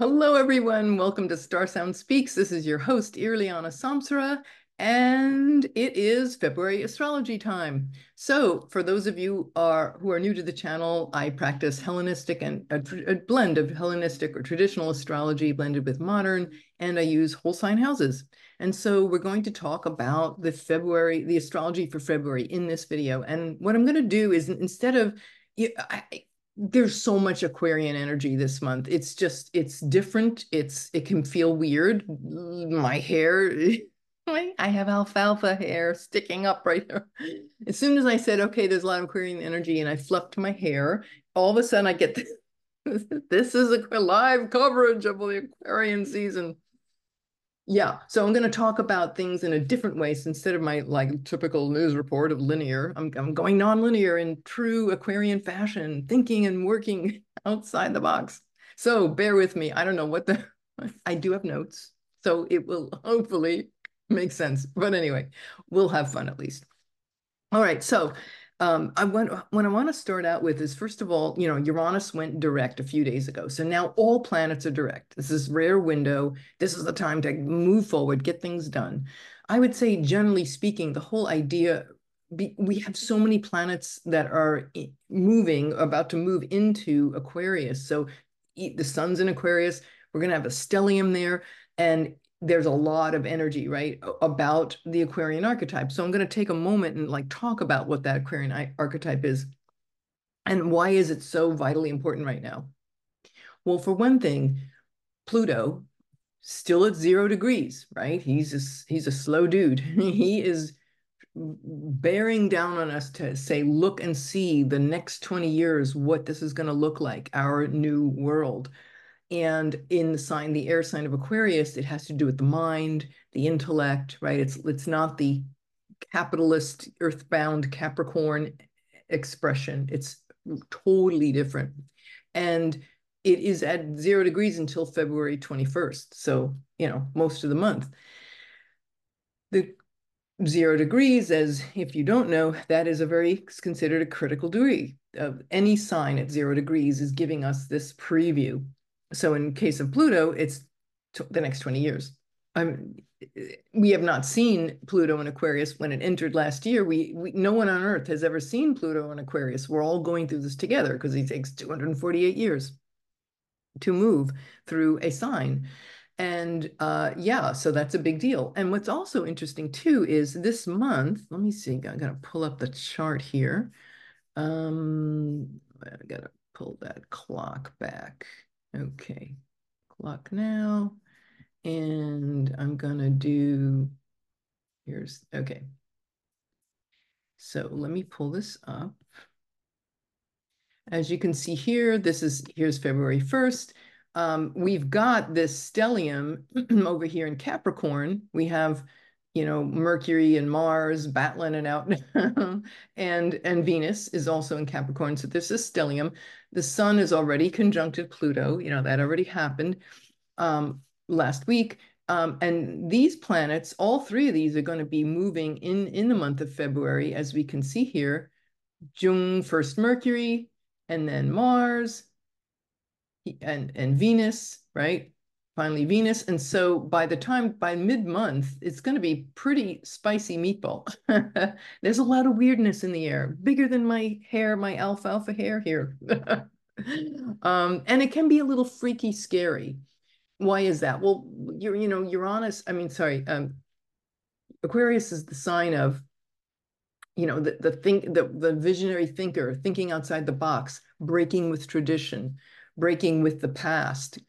Hello, everyone. Welcome to Star Sound Speaks. This is your host, Irliana Samsara, and it is February astrology time. So, for those of you are, who are new to the channel, I practice Hellenistic and uh, a, a blend of Hellenistic or traditional astrology blended with modern, and I use whole sign houses. And so, we're going to talk about the February, the astrology for February in this video. And what I'm going to do is instead of I, there's so much aquarian energy this month. It's just it's different. It's it can feel weird. My hair i have alfalfa hair sticking up right there. As soon as i said okay there's a lot of aquarian energy and i fluffed my hair all of a sudden i get this, this is a live coverage of the aquarian season yeah, so I'm going to talk about things in a different way. So instead of my like typical news report of linear, I'm, I'm going nonlinear in true Aquarian fashion, thinking and working outside the box. So bear with me. I don't know what the, I do have notes, so it will hopefully make sense. But anyway, we'll have fun at least. All right, so um, I want what I want to start out with is first of all, you know, Uranus went direct a few days ago. So now all planets are direct. This is rare window. This is the time to move forward, get things done. I would say, generally speaking, the whole idea we have so many planets that are moving, about to move into Aquarius. So the sun's in Aquarius. We're going to have a stellium there. And there's a lot of energy, right, about the Aquarian archetype. So I'm going to take a moment and like talk about what that Aquarian archetype is and why is it so vitally important right now? Well, for one thing, Pluto still at zero degrees, right? He's a, he's a slow dude. he is bearing down on us to say, look and see the next 20 years, what this is going to look like, our new world. And in the sign, the air sign of Aquarius, it has to do with the mind, the intellect, right? It's it's not the capitalist, earthbound Capricorn expression. It's totally different. And it is at zero degrees until February 21st. So, you know, most of the month. The zero degrees, as if you don't know, that is a very considered a critical degree. Of any sign at zero degrees is giving us this preview so in case of Pluto, it's the next 20 years. I'm, we have not seen Pluto in Aquarius when it entered last year. We, we no one on Earth has ever seen Pluto in Aquarius. We're all going through this together because it takes 248 years to move through a sign. And uh, yeah, so that's a big deal. And what's also interesting too is this month, let me see, I'm going to pull up the chart here. Um, I gotta pull that clock back. Okay, clock now. And I'm gonna do, here's, okay. So let me pull this up. As you can see here, this is, here's February 1st. Um, we've got this stellium over here in Capricorn. We have you know, Mercury and Mars battling it out. and, and Venus is also in Capricorn. So this is stellium. The sun is already conjuncted Pluto. You know, that already happened um, last week. Um, and these planets, all three of these are going to be moving in, in the month of February, as we can see here. June, first Mercury, and then Mars, and, and Venus, right? Finally Venus. And so by the time, by mid-month, it's going to be pretty spicy meatball. There's a lot of weirdness in the air, bigger than my hair, my alfalfa hair here. um, and it can be a little freaky scary. Why is that? Well, you're, you know, Uranus, I mean, sorry, um, Aquarius is the sign of, you know, the, the think the, the visionary thinker, thinking outside the box, breaking with tradition, breaking with the past,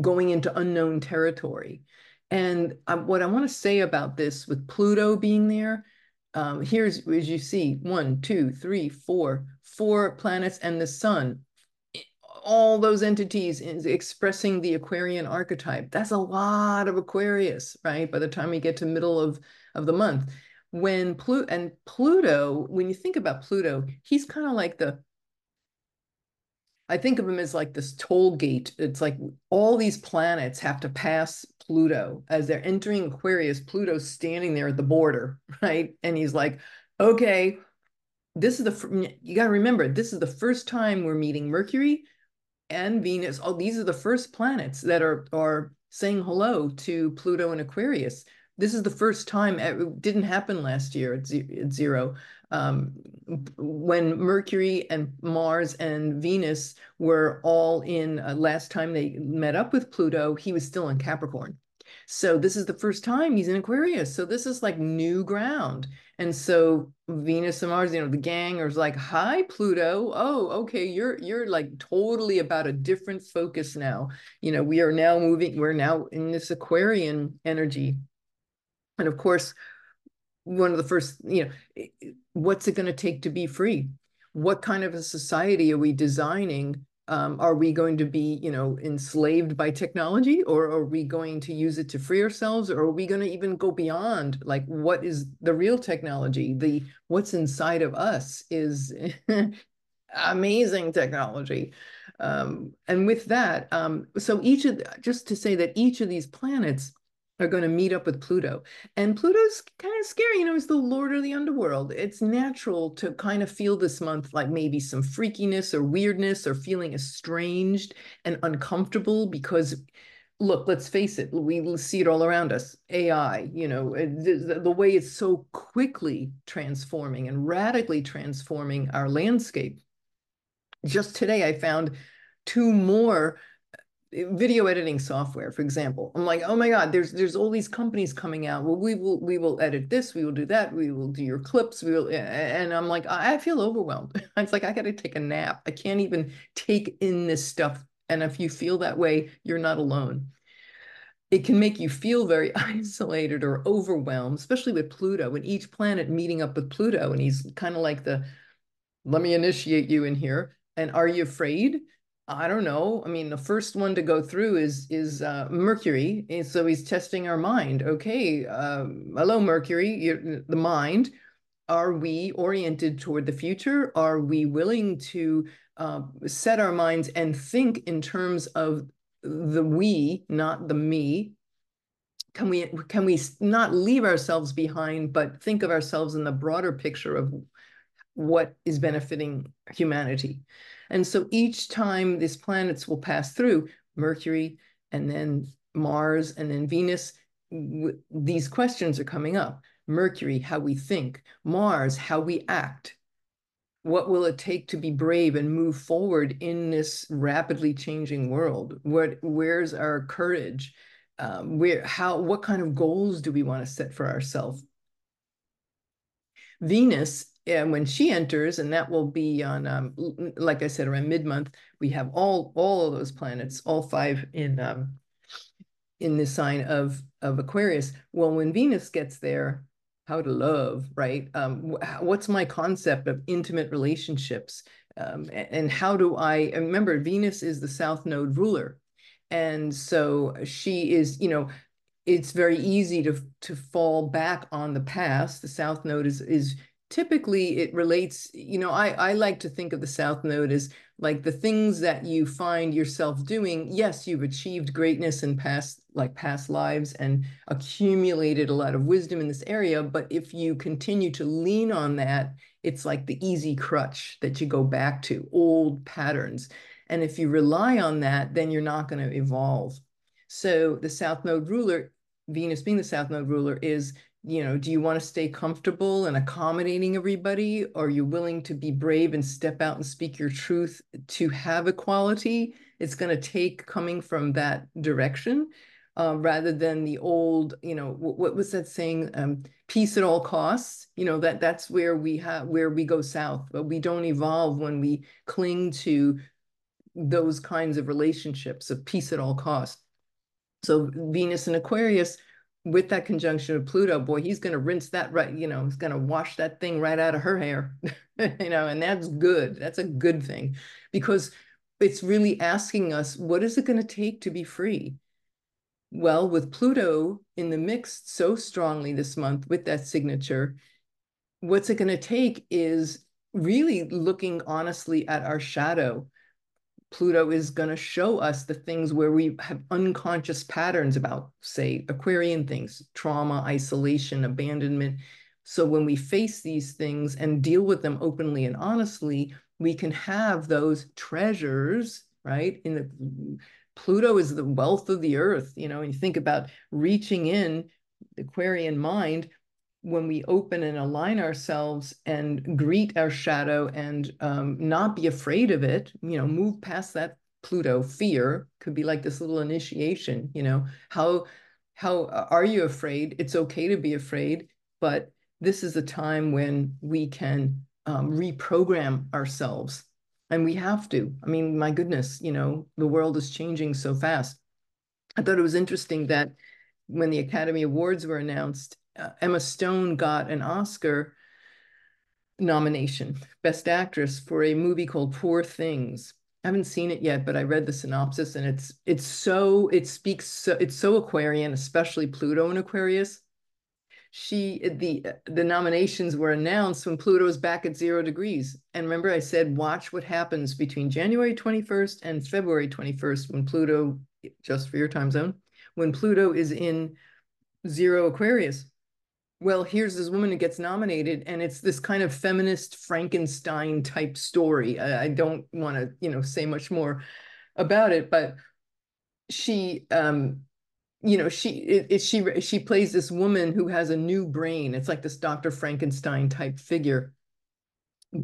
going into unknown territory. And um, what I want to say about this with Pluto being there, um, here's as you see one, two, three, four, four planets and the sun. All those entities is expressing the Aquarian archetype. That's a lot of Aquarius, right? By the time we get to middle of, of the month. When Pluto and Pluto, when you think about Pluto, he's kind of like the I think of him as like this toll gate. It's like all these planets have to pass Pluto as they're entering Aquarius. Pluto's standing there at the border, right? And he's like, okay, this is the, you got to remember, this is the first time we're meeting Mercury, and Venus. Oh, these are the first planets that are are saying hello to Pluto and Aquarius. This is the first time eh, it didn't happen last year at, zero. Um, when Mercury and Mars and Venus were all in uh, last time they met up with Pluto, he was still in Capricorn. So this is the first time he's in Aquarius. So this is like new ground. And so Venus and Mars, you know, the gang is like, "Hi, Pluto. Oh, okay, you're you're like totally about a different focus now. You know, we are now moving. We're now in this Aquarian energy, and of course, one of the first, you know, what's it going to take to be free? What kind of a society are we designing um, are we going to be, you know, enslaved by technology or are we going to use it to free ourselves or are we going to even go beyond like what is the real technology? The what's inside of us is amazing technology. Um, and with that, um, so each of just to say that each of these planets are going to meet up with Pluto. And Pluto's kind of scary, you know, he's the lord of the underworld. It's natural to kind of feel this month like maybe some freakiness or weirdness or feeling estranged and uncomfortable because look, let's face it, we see it all around us. AI, you know, eh, the, the way it's so quickly transforming and radically transforming our landscape. Just today, I found two more video editing software, for example. I'm like, oh my God, there's there's all these companies coming out. Well, we will we will edit this, we will do that, we will do your clips, we will and I'm like, I feel overwhelmed. It's like I gotta take a nap. I can't even take in this stuff. And if you feel that way, you're not alone. It can make you feel very isolated or overwhelmed, especially with Pluto and each planet meeting up with Pluto. And he's kind of like the let me initiate you in here. And are you afraid? I don't know. I mean, the first one to go through is is uh, Mercury, and so he's testing our mind. Okay, um, hello, Mercury, the mind. Are we oriented toward the future? Are we willing to uh, set our minds and think in terms of the we, not the me? Can we can we not leave ourselves behind, but think of ourselves in the broader picture of what is benefiting humanity? And so each time these planets will pass through Mercury and then Mars and then Venus, these questions are coming up. Mercury, how we think, Mars, how we act. What will it take to be brave and move forward in this rapidly changing world? What, where's our courage? Um, where, how, what kind of goals do we want to set for ourselves? Venus and when she enters, and that will be on, um, like I said, around mid-month, we have all all of those planets, all five in um, in the sign of of Aquarius. Well, when Venus gets there, how to love, right? Um, what's my concept of intimate relationships, um, and how do I remember? Venus is the South Node ruler, and so she is, you know, it's very easy to to fall back on the past. The South Node is is typically it relates you know i i like to think of the south node as like the things that you find yourself doing. Yes you've achieved greatness in past like past lives and accumulated a lot of wisdom in this area but if you continue to lean on that it's like the easy crutch that you go back to old patterns. And if you rely on that then you're not going to evolve. So the south node ruler venus being the south node ruler is you know, do you want to stay comfortable and accommodating everybody? Are you willing to be brave and step out and speak your truth to have equality? It's going to take coming from that direction uh, rather than the old, you know, what, what was that saying? Um, peace at all costs. You know, that that's where we have where we go south, but we don't evolve when we cling to those kinds of relationships of peace at all costs. So Venus and Aquarius with that conjunction of Pluto, boy, he's going to rinse that right, you know, he's going to wash that thing right out of her hair, you know, and that's good. That's a good thing because it's really asking us, what is it going to take to be free? Well, with Pluto in the mix so strongly this month with that signature, what's it going to take is really looking honestly at our shadow Pluto is going to show us the things where we have unconscious patterns about, say, Aquarian things, trauma, isolation, abandonment. So when we face these things and deal with them openly and honestly, we can have those treasures, right? In the Pluto is the wealth of the earth, you know, and you think about reaching in the Aquarian mind when we open and align ourselves and greet our shadow and um, not be afraid of it, you know, move past that Pluto fear could be like this little initiation, you know, how how are you afraid? It's okay to be afraid, but this is a time when we can um, reprogram ourselves and we have to. I mean, my goodness, you know, the world is changing so fast. I thought it was interesting that when the Academy Awards were announced, uh, Emma Stone got an Oscar nomination, Best Actress, for a movie called Poor Things. I haven't seen it yet, but I read the synopsis and it's it's so it speaks so it's so Aquarian, especially Pluto in Aquarius. She the the nominations were announced when Pluto's back at zero degrees. And remember, I said watch what happens between January 21st and February 21st when Pluto, just for your time zone, when Pluto is in zero Aquarius well, here's this woman who gets nominated, and it's this kind of feminist Frankenstein type story. I, I don't want to, you know, say much more about it, but she, um, you know, she it, it, she she plays this woman who has a new brain. It's like this Dr. Frankenstein type figure,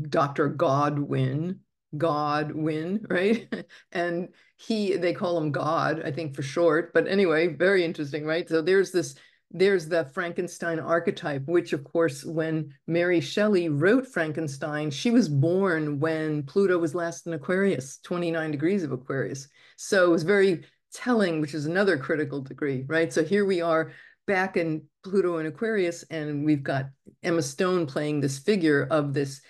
Dr. Godwin, Godwin, right? and he they call him God, I think for short. But anyway, very interesting, right? So there's this there's the Frankenstein archetype, which, of course, when Mary Shelley wrote Frankenstein, she was born when Pluto was last in Aquarius, 29 degrees of Aquarius. So it was very telling, which is another critical degree, right? So here we are back in Pluto and Aquarius, and we've got Emma Stone playing this figure of this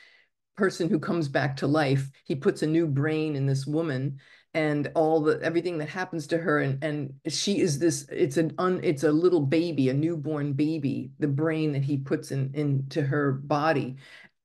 person who comes back to life. He puts a new brain in this woman and all the everything that happens to her and and she is this it's an un it's a little baby a newborn baby the brain that he puts in into her body.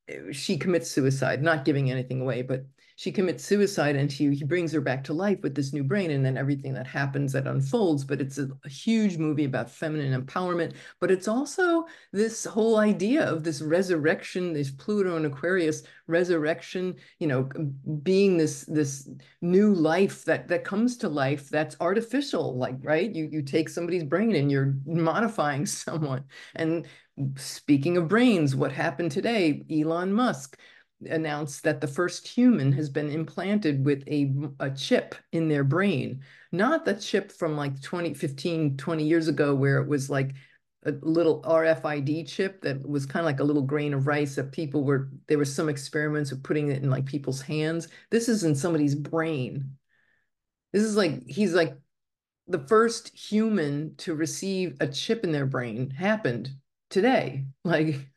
Eh, she commits suicide not giving anything away but she commits suicide and she, he brings her back to life with this new brain and then everything that happens that unfolds but it's a, a, huge movie about feminine empowerment but it's also this whole idea of this resurrection this pluto and aquarius resurrection you know um, being this this new life that that comes to life that's artificial like right? You you take somebody's brain and you're modifying someone. And speaking of brains what happened today? Elon musk announced that the first human has been implanted with a, a chip in their brain. Not the chip from like 20, 15, 20 years ago, where it was like a little RFID chip that was kind of like a little grain of rice that people were, there were some experiments of putting it in like people's hands. This is in somebody's brain. This is like, he's like the first human to receive a chip in their brain happened today. Like,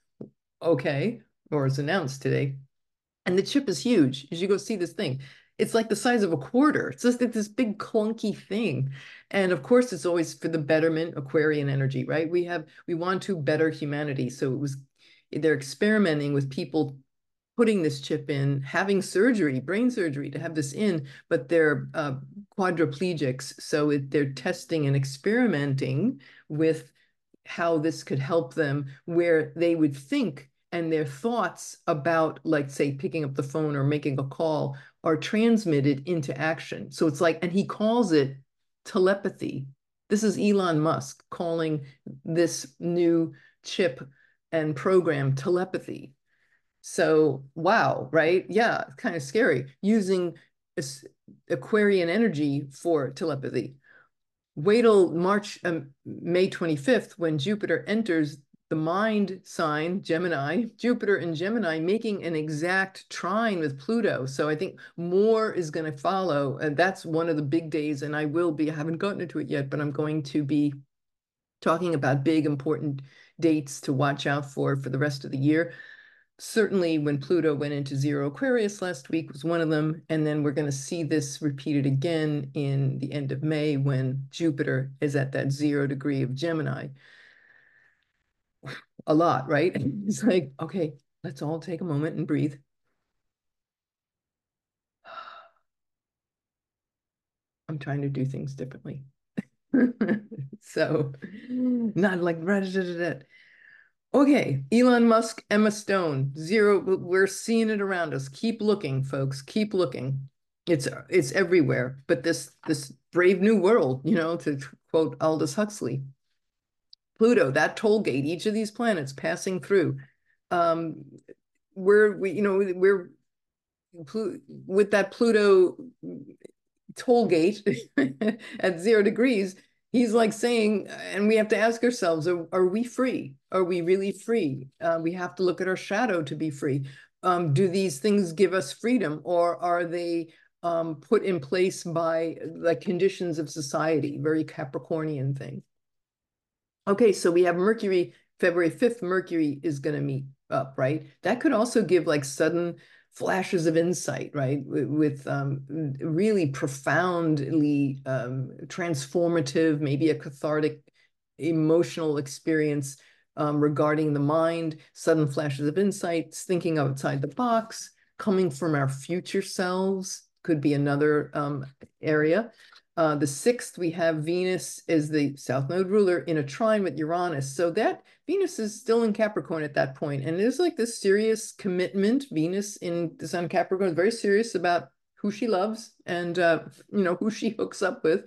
okay, or was announced today. And the chip is huge. As you go see this thing, it's like the size of a quarter. It's just like this big clunky thing. And of course, it's always for the betterment, Aquarian energy, right? We have, we want to better humanity. So it was, they're experimenting with people putting this chip in, having surgery, brain surgery to have this in, but they're uh, quadriplegics. So it, they're testing and experimenting with how this could help them where they would think and their thoughts about like say picking up the phone or making a call are transmitted into action. So it's like and he calls it telepathy. This is elon musk calling this new chip and program telepathy. So wow right? Yeah kind of scary. Using aquarian energy for telepathy. Wait till march um, may 25th when jupiter enters the mind sign, Gemini, Jupiter and Gemini making an exact trine with Pluto. So I think more is going to follow. And that's one of the big days. And I will be, I haven't gotten into it yet, but I'm going to be talking about big, important dates to watch out for for the rest of the year. Certainly when Pluto went into zero Aquarius last week was one of them. And then we're going to see this repeated again in the end of May when Jupiter is at that zero degree of Gemini a lot, right? It's like, okay, let's all take a moment and breathe. I'm trying to do things differently. so, not like Okay, Elon Musk, Emma Stone, zero. We're seeing it around us. Keep looking, folks. Keep looking. it's it's everywhere. But this this brave new world, you know, to quote Aldous Huxley, Pluto, that toll gate, each of these planets passing through. Um, we're we you know we're with that Pluto toll gate at zero degrees. He's like saying, and we have to ask ourselves: Are, are we free? Are we really free? Uh, we have to look at our shadow to be free. Um, do these things give us freedom, or are they um, put in place by the conditions of society? Very Capricornian thing. Okay, so we have Mercury, February 5th, Mercury is going to meet up, right? That could also give like sudden flashes of insight, right? With, um, really profoundly um, transformative, maybe a cathartic emotional experience um, regarding the mind, sudden flashes of insights, thinking outside the box, coming from our future selves could be another um, area. Uh, the sixth, we have Venus as the south node ruler in a trine with Uranus. So that Venus is still in Capricorn at that point. And there's like this serious commitment. Venus in the sun Capricorn is very serious about who she loves and, uh, you know, who she hooks up with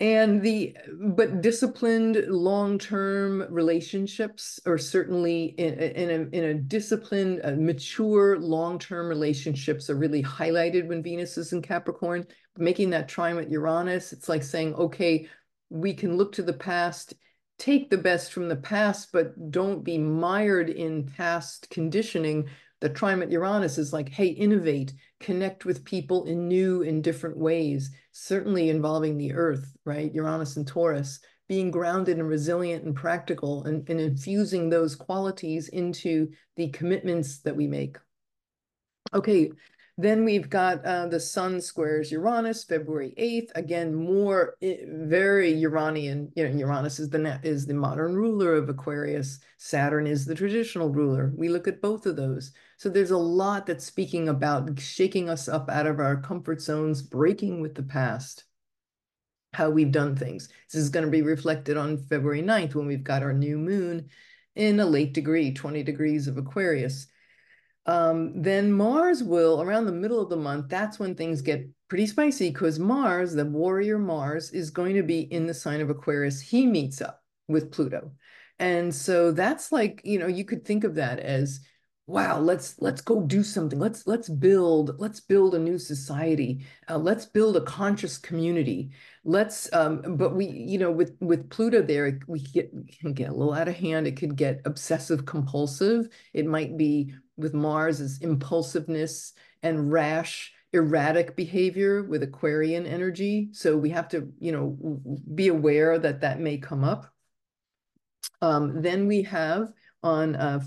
and the but disciplined long-term relationships are certainly in, in a in a disciplined uh, mature long-term relationships are really highlighted when venus is in capricorn. Making that trine with uranus it's like saying okay we can look to the past take the best from the past but don't be mired in past conditioning the trine with uranus is like hey innovate connect with people in new and different ways certainly involving the earth, right? Uranus and Taurus, being grounded and resilient and practical and, and infusing those qualities into the commitments that we make. Okay, then we've got uh, the Sun squares Uranus, February 8th. Again, more eh, very Uranian. You know, Uranus is the is the modern ruler of Aquarius. Saturn is the traditional ruler. We look at both of those. So there's a lot that's speaking about shaking us up out of our comfort zones, breaking with the past, how we've done things. This is going to be reflected on February 9th when we've got our new moon in a late degree, 20 degrees of Aquarius. Um, then Mars will, around the middle of the month, that's when things get pretty spicy because Mars, the warrior Mars, is going to be in the sign of Aquarius. He meets up with Pluto. And so that's like, you know, you could think of that as wow let's let's go do something. Let's let's build let's build a new society. Uh, let's build a conscious community. Let's um but we you know with with pluto there we get can get a little out of hand. It could get obsessive compulsive. It might be with mars is impulsiveness and rash erratic behavior with aquarian energy. So we have to you know be aware that that may come up. Um, then we have on uh,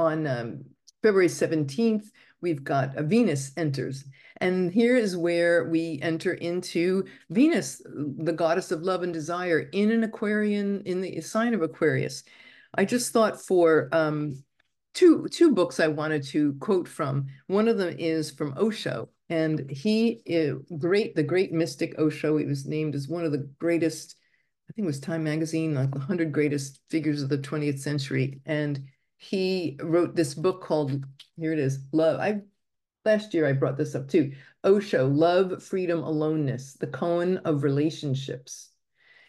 on um, February 17th, we've got a Venus enters. And here is where we enter into Venus, the goddess of love and desire, in an Aquarian, in the sign of Aquarius. I just thought for um, two two books I wanted to quote from. One of them is from Osho, and he great, the great mystic Osho. He was named as one of the greatest. I think it was Time Magazine, like the hundred greatest figures of the 20th century, and he wrote this book called here it is love i last year i brought this up too osho love freedom aloneness the koan of relationships.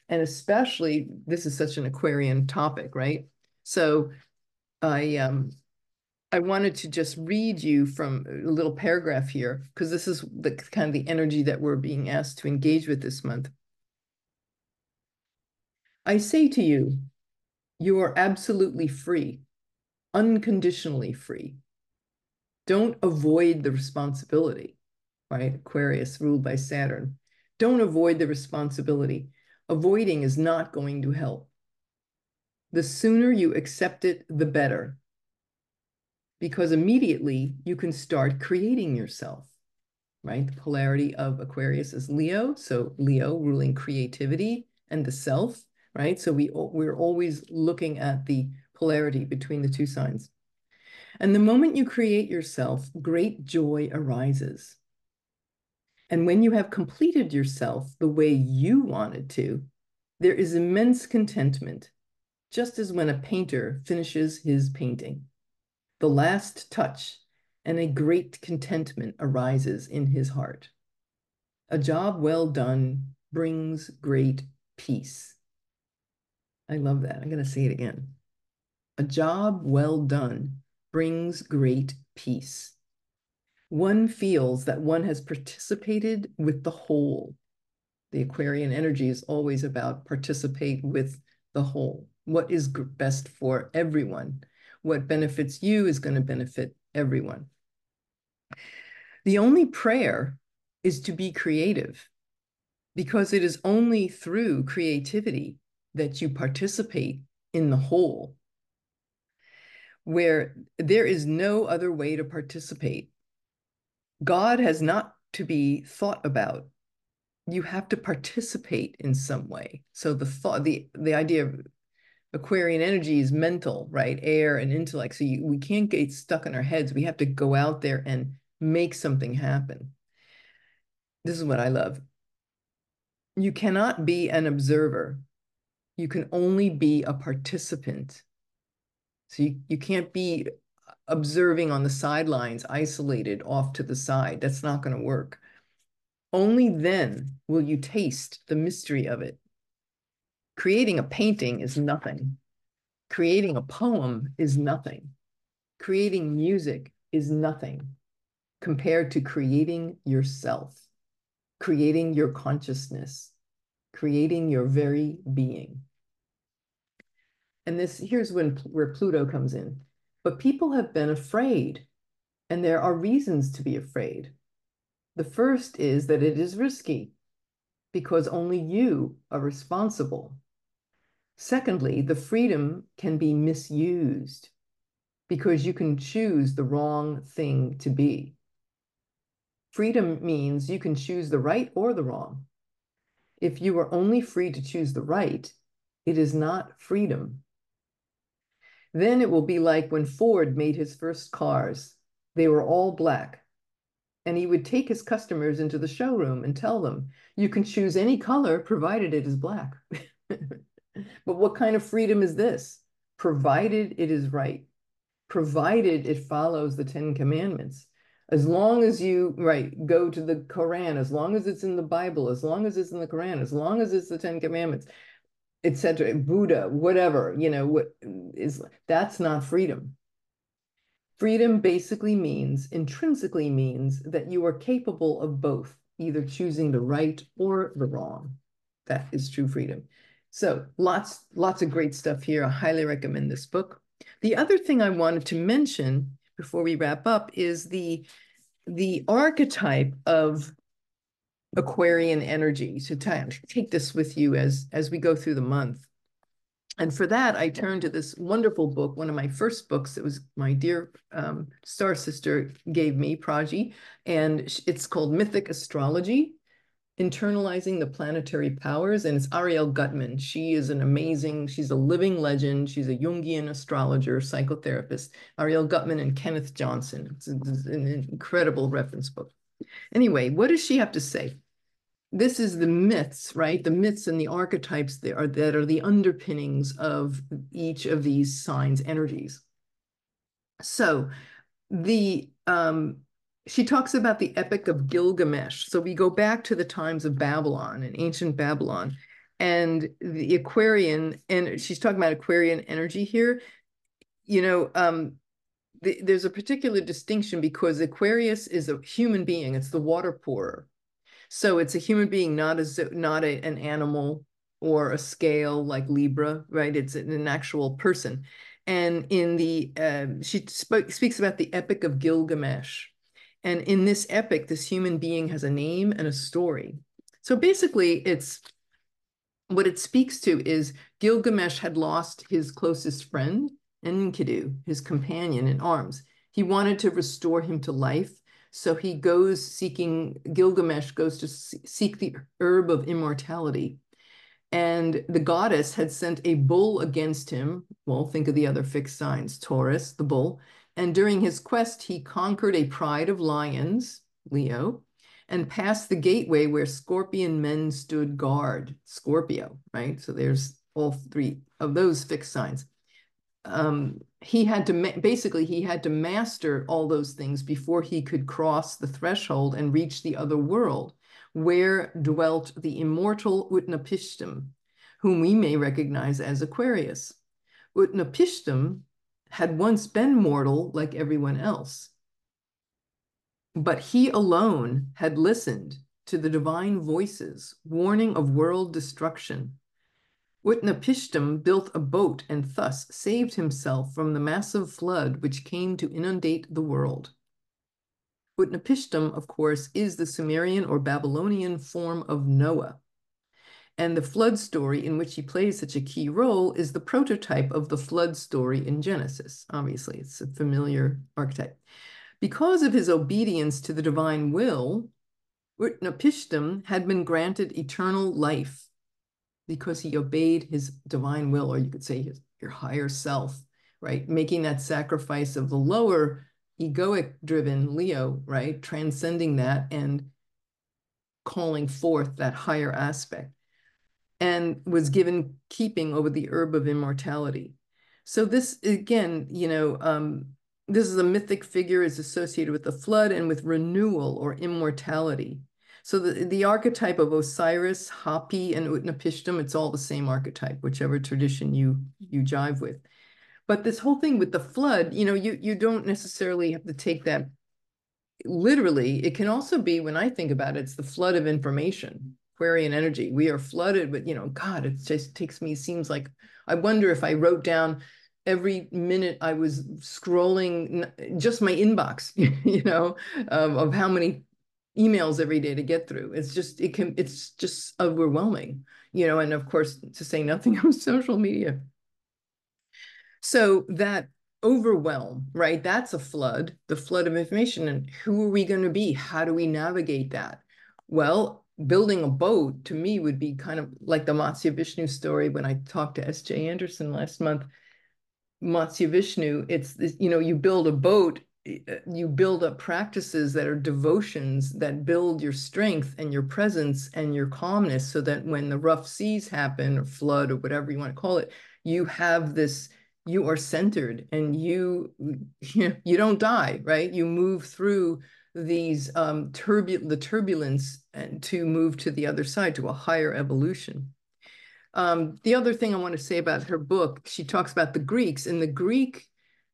And especially this is such an aquarian topic right? So i um i wanted to just read you from a little paragraph here because this is the kind of the energy that we're being asked to engage with this month. I say to you you are absolutely free unconditionally free. Don't avoid the responsibility, right? Aquarius ruled by Saturn. Don't avoid the responsibility. Avoiding is not going to help. The sooner you accept it, the better. Because immediately you can start creating yourself, right? The polarity of Aquarius is Leo. So Leo ruling creativity and the self, right? So we, we're always looking at the polarity between the two signs. And the moment you create yourself, great joy arises. And when you have completed yourself the way you wanted to, there is immense contentment, just as when a painter finishes his painting. The last touch and a great contentment arises in his heart. A job well done brings great peace. I love that. I'm going to say it again. A job well done brings great peace. One feels that one has participated with the whole. The Aquarian energy is always about participate with the whole. What is best for everyone? What benefits you is going to benefit everyone. The only prayer is to be creative because it is only through creativity that you participate in the whole, where there is no other way to participate. God has not to be thought about. You have to participate in some way. So the thought, the the idea of Aquarian energy is mental, right? Air and intellect. So you, we can't get stuck in our heads. We have to go out there and make something happen. This is what I love. You cannot be an observer. You can only be a participant. So you, you can't be observing on the sidelines, isolated off to the side. That's not going to work. Only then will you taste the mystery of it. Creating a painting is nothing. Creating a poem is nothing. Creating music is nothing compared to creating yourself, creating your consciousness, creating your very being. And this here's when where Pluto comes in. But people have been afraid, and there are reasons to be afraid. The first is that it is risky because only you are responsible Secondly, the freedom can be misused because you can choose the wrong thing to be. Freedom means you can choose the right or the wrong. If you are only free to choose the right, it is not freedom. Then it will be like when Ford made his first cars. They were all black. And he would take his customers into the showroom and tell them, you can choose any color provided it is black. But what kind of freedom is this? Provided it is right, provided it follows the Ten Commandments. As long as you, right, go to the Quran, as long as it's in the Bible, as long as it's in the Quran, as long as it's the Ten Commandments, etc., Buddha, whatever, you know, what is that's not freedom. Freedom basically means, intrinsically means that you are capable of both, either choosing the right or the wrong. That is true freedom. So lots, lots of great stuff here. I highly recommend this book. The other thing I wanted to mention before we wrap up is the, the archetype of Aquarian energy. So take this with you as, as we go through the month. And for that, I turned to this wonderful book, one of my first books. that was my dear um, star sister gave me, Praji, and it's called Mythic Astrology internalizing the planetary powers and it's ariel Guttman she is an amazing she's a living legend she's a jungian astrologer psychotherapist ariel Guttman and kenneth johnson it's, an incredible reference book anyway what does she have to say this is the myths right the myths and the archetypes that are that are the underpinnings of each of these signs energies so the um she talks about the Epic of Gilgamesh. So we go back to the times of Babylon and ancient Babylon and the Aquarian, and she's talking about Aquarian energy here. You know, um, the, there's a particular distinction because Aquarius is a human being, it's the water pourer. So it's a human being, not a not a, an animal or a scale like Libra, right? It's an actual person. And in the, uh, she spoke, speaks about the Epic of Gilgamesh, and in this epic, this human being has a name and a story. So basically, it's what it speaks to is Gilgamesh had lost his closest friend, Enkidu, his companion in arms. He wanted to restore him to life. So he goes seeking, Gilgamesh goes to seek the herb of immortality. And the goddess had sent a bull against him. Well, think of the other fixed signs Taurus, the bull, and during his quest, he conquered a pride of lions, Leo, and passed the gateway where scorpion men stood guard, Scorpio, right? So there's all three of those fixed signs. Um, he had to basically he had to master all those things before he could cross the threshold and reach the other world where dwelt the immortal Utnapishtim, whom we may recognize as Aquarius. Utnapishtim had once been mortal like everyone else, but he alone had listened to the divine voices warning of world destruction. Utnapishtim built a boat and thus saved himself from the massive flood which came to inundate the world. Utnapishtim, of course, is the Sumerian or Babylonian form of Noah. And the flood story in which he plays such a key role is the prototype of the flood story in Genesis. Obviously, it's a familiar archetype. Because of his obedience to the divine will, Utnapishtim had been granted eternal life because he obeyed his divine will, or you could say his, your higher self, right? Making that sacrifice of the lower egoic driven Leo, right? Transcending that and calling forth that higher aspect and was given keeping over the herb of immortality. So this again, you know, um, this is a mythic figure is associated with the flood and with renewal or immortality. So the, the archetype of Osiris, Hapi, and Utnapishtim, it's all the same archetype, whichever tradition you you jive with. But this whole thing with the flood, you know, you you don't necessarily have to take that literally. It can also be, when I think about it, it's the flood of information, Aquarian energy. We are flooded but you know, God, it just takes me, seems like, I wonder if I wrote down every minute I was scrolling just my inbox, you know, of how many emails every day to get through. It's just, it can, it's just overwhelming, you know, and of course, to say nothing of social media. So that overwhelm, right? That's a flood, the flood of information. And who are we going to be? How do we navigate that? Well, building a boat to me would be kind of like the Matsya Vishnu story when I talked to S.J. Anderson last month. Matsya Vishnu, it's, you know, you build a boat you build up practices that are devotions that build your strength and your presence and your calmness so that when the rough seas happen or flood or whatever you want to call it you have this you are centered and you you, know, you don't die right? You move through these um the turbulence and to move to the other side to a higher evolution. Um the other thing i want to say about her book she talks about the greeks and the greek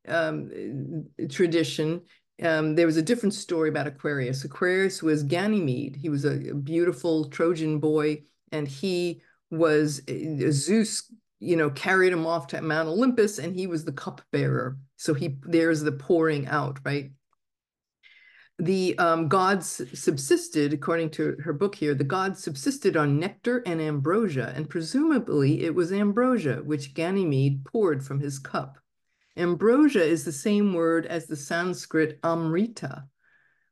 um, tradition um, there was a different story about Aquarius. Aquarius was Ganymede. He was a, a beautiful Trojan boy, and he was uh, Zeus you know, carried him off to Mount Olympus and he was the cupbearer. So he there's the pouring out, right? The um, gods subsisted, according to her book here, the gods subsisted on nectar and ambrosia, and presumably it was ambrosia which Ganymede poured from his cup. Ambrosia is the same word as the Sanskrit amrita,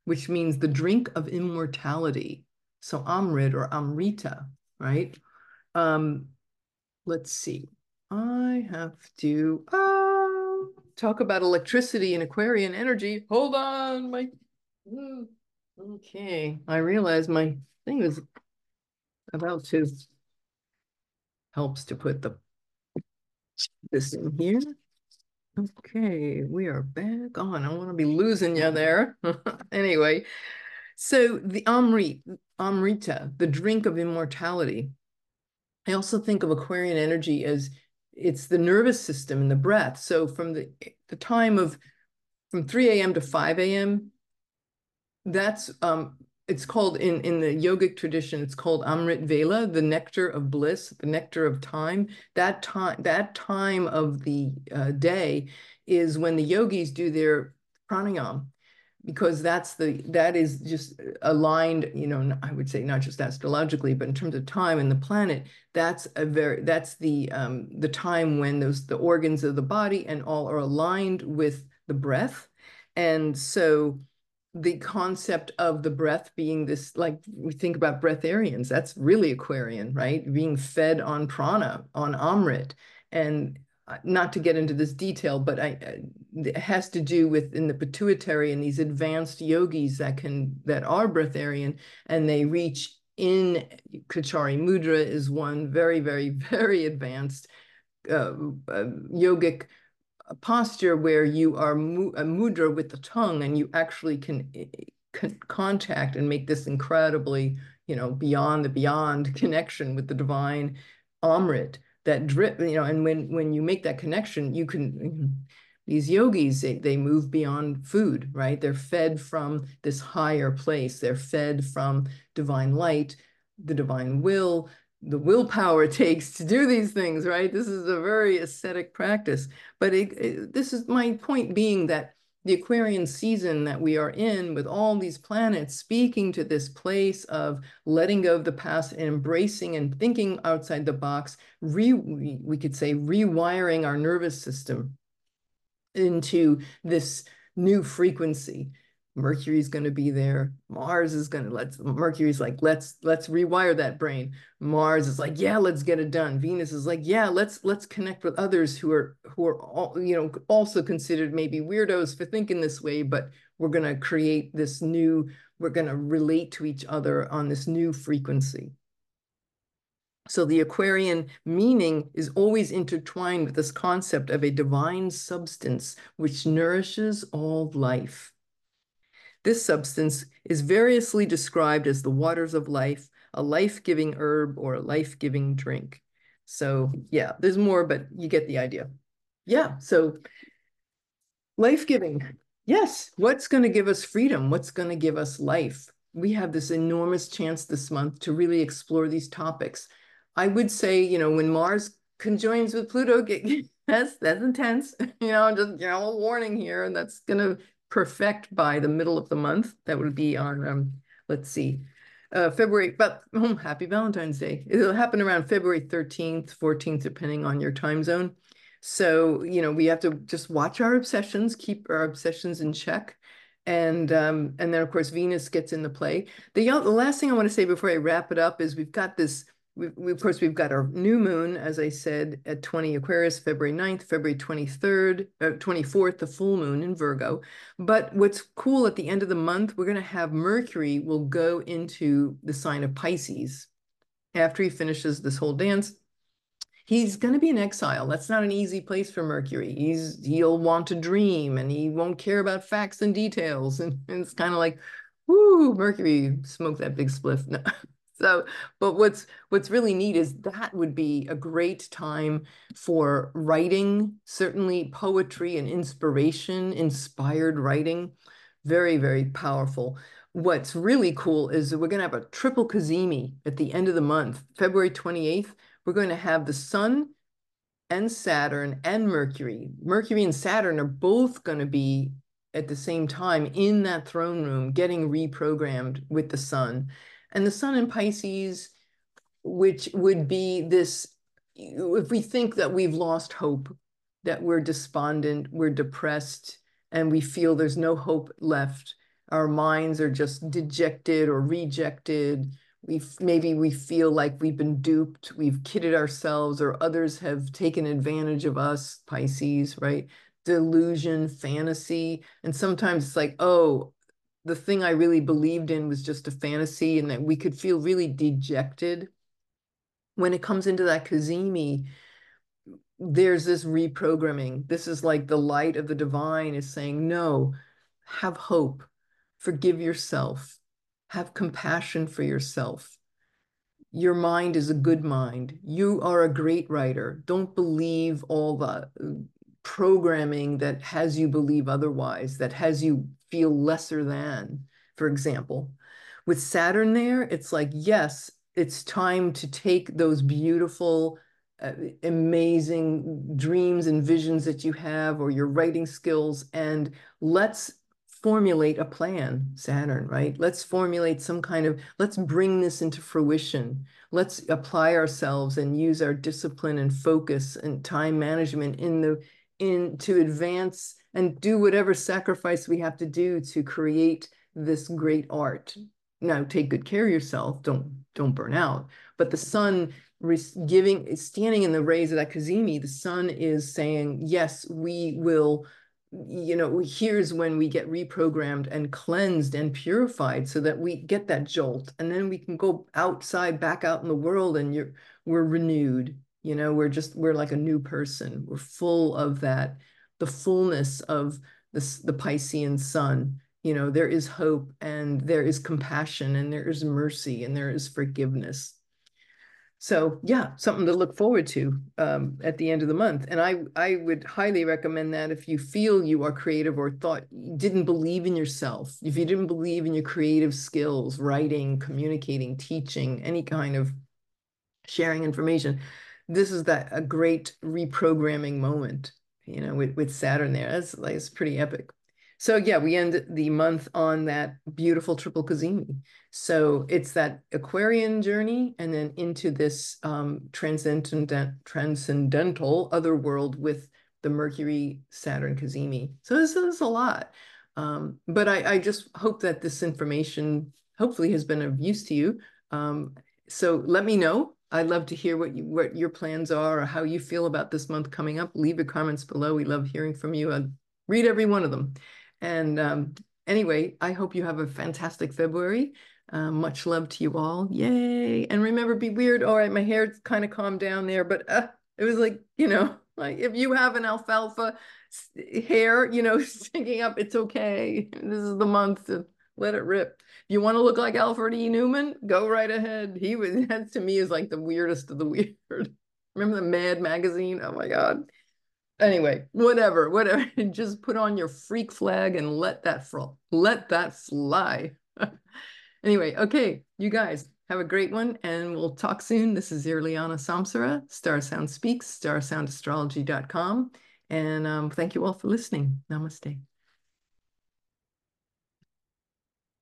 which means the drink of immortality. So amrit or amrita, right? Um, let's see. I have to uh, talk about electricity and Aquarian energy. Hold on, my. Hmm, okay, I realize my thing is about to helps to put the this in here. Okay, we are back on. I want to be losing you there. anyway, so the Amrit, Amrita, the drink of immortality, I also think of Aquarian energy as it's the nervous system and the breath. So from the, the time of from 3 a.m. to 5 a.m., that's um, it's called in in the yogic tradition it's called amrit vela the nectar of bliss the nectar of time. That time that time of the uh, day is when the yogis do their pranayam because that's the that is just aligned you know i would say not just astrologically but in terms of time and the planet that's a very that's the um the time when those the organs of the body and all are aligned with the breath. And so the concept of the breath being this like we think about breatharians that's really aquarian right? Being fed on prana on amrit. And uh, not to get into this detail, but I, uh, it has to do with in the pituitary and these advanced yogis that can that are breatharian and they reach in Khechari Mudra is one very very very advanced uh, uh, yogic a posture where you are mu a mudra with the tongue and you actually can, eh, eh, can contact and make this incredibly, you know, beyond the beyond connection with the divine Amrit that drip, you know, and when when you make that connection, you can these yogis they, they move beyond food right? They're fed from this higher place. They're fed from divine light the divine will the willpower it takes to do these things, right? This is a very ascetic practice. But it, it, this is my point being that the Aquarian season that we are in with all these planets speaking to this place of letting go of the past and embracing and thinking outside the box, re, we could say rewiring our nervous system into this new frequency Mercury's going to be there. Mars is going to let's Mercury's like let's let's rewire that brain. Mars is like yeah, let's get it done. Venus is like yeah, let's let's connect with others who are who are all, you know also considered maybe weirdos for thinking this way, but we're going to create this new we're going to relate to each other on this new frequency. So the Aquarian meaning is always intertwined with this concept of a divine substance which nourishes all life. This substance is variously described as the waters of life, a life-giving herb, or a life-giving drink. So yeah, there's more, but you get the idea. Yeah, so life-giving. Yes, what's going to give us freedom? What's going to give us life? We have this enormous chance this month to really explore these topics. I would say, you know, when Mars conjoins with Pluto, that's that's intense. You know, just you know, a warning here, and that's gonna perfect by the middle of the month. That would be on, um, let's see, uh, February, but oh, happy Valentine's Day. It'll happen around February 13th, 14th, depending on your time zone. So, you know, we have to just watch our obsessions, keep our obsessions in check. And um, and then, of course, Venus gets into play. The, the last thing I want to say before I wrap it up is we've got this we, we, of course, we've got our new moon, as I said, at 20 Aquarius, February 9th, February 23rd, uh, 24th, the full moon in Virgo. But what's cool at the end of the month, we're going to have Mercury will go into the sign of Pisces after he finishes this whole dance. He's going to be in exile. That's not an easy place for Mercury. He's he'll want to dream and he won't care about facts and details. And, and it's kind of like, whoo, Mercury, smoke that big spliff. No. So, but what's what's really neat is that would be a great time for writing, certainly poetry and inspiration, inspired writing. Very, very powerful. What's really cool is that we're going to have a triple cazimi at the end of the month, February 28th. We're going to have the sun and Saturn and Mercury. Mercury and Saturn are both going to be at the same time in that throne room getting reprogrammed with the sun and the sun in Pisces, which would be this, if we think that we've lost hope, that we're despondent, we're depressed, and we feel there's no hope left, our minds are just dejected or rejected, we maybe we feel like we've been duped, we've kidded ourselves, or others have taken advantage of us, Pisces, right? Delusion, fantasy. And sometimes it's like, oh, the thing I really believed in was just a fantasy and that we could feel really dejected. When it comes into that cazimi, there's this reprogramming. This is like the light of the divine is saying, no, have hope, forgive yourself, have compassion for yourself. Your mind is a good mind. You are a great writer. Don't believe all the programming that has you believe otherwise, that has you feel lesser than, for example. With Saturn there, it's like, yes, it's time to take those beautiful, uh, amazing dreams and visions that you have or your writing skills and let's formulate a plan, Saturn, right? Let's formulate some kind of, let's bring this into fruition. Let's apply ourselves and use our discipline and focus and time management in the in to advance and do whatever sacrifice we have to do to create this great art. Now, take good care of yourself. Don't don't burn out. But the sun giving standing in the rays of that cazimi, the sun is saying, yes, we will. You know, here's when we get reprogrammed and cleansed and purified, so that we get that jolt, and then we can go outside, back out in the world, and you're we're renewed you know we're just we're like a new person we're full of that the fullness of this, the Piscean sun. You know, there is hope and there is compassion and there is mercy and there is forgiveness. So yeah, something to look forward to um, at the end of the month. And I I would highly recommend that if you feel you are creative or thought you didn't believe in yourself, if you didn't believe in your creative skills, writing, communicating, teaching, any kind of sharing information, this is that a great reprogramming moment, you know, with, with Saturn there. That's like it's pretty epic. So yeah, we end the month on that beautiful triple cazimi. So it's that Aquarian journey and then into this um, transcendent, transcendental other world with the Mercury Saturn cazimi. So this is a lot. Um, but I, I, just hope that this information hopefully has been of use to you. Um, so let me know. I'd love to hear what you, what your plans are or how you feel about this month coming up. Leave your comments below. We love hearing from you. I read every one of them. And um, anyway, I hope you have a fantastic February. Uh, much love to you all. Yay. And remember, be weird. All right, my hair kind of calmed down there, but uh, it was like, you know, like if you have an alfalfa hair, you know, sticking up, it's okay. This is the month to let it rip. You want to look like Alfred E. Neuman? go right ahead. He was, that to me is like the weirdest of the weird. Remember the Mad magazine? Oh my God anyway, whatever, whatever. Just put on your freak flag and let that fl- let that fly. anyway, okay, you guys have a great one, and we'll talk soon. This is Irliana Samsara, Star Sound Speaks, starsoundastrology.com. And um, thank you all for listening. Namaste.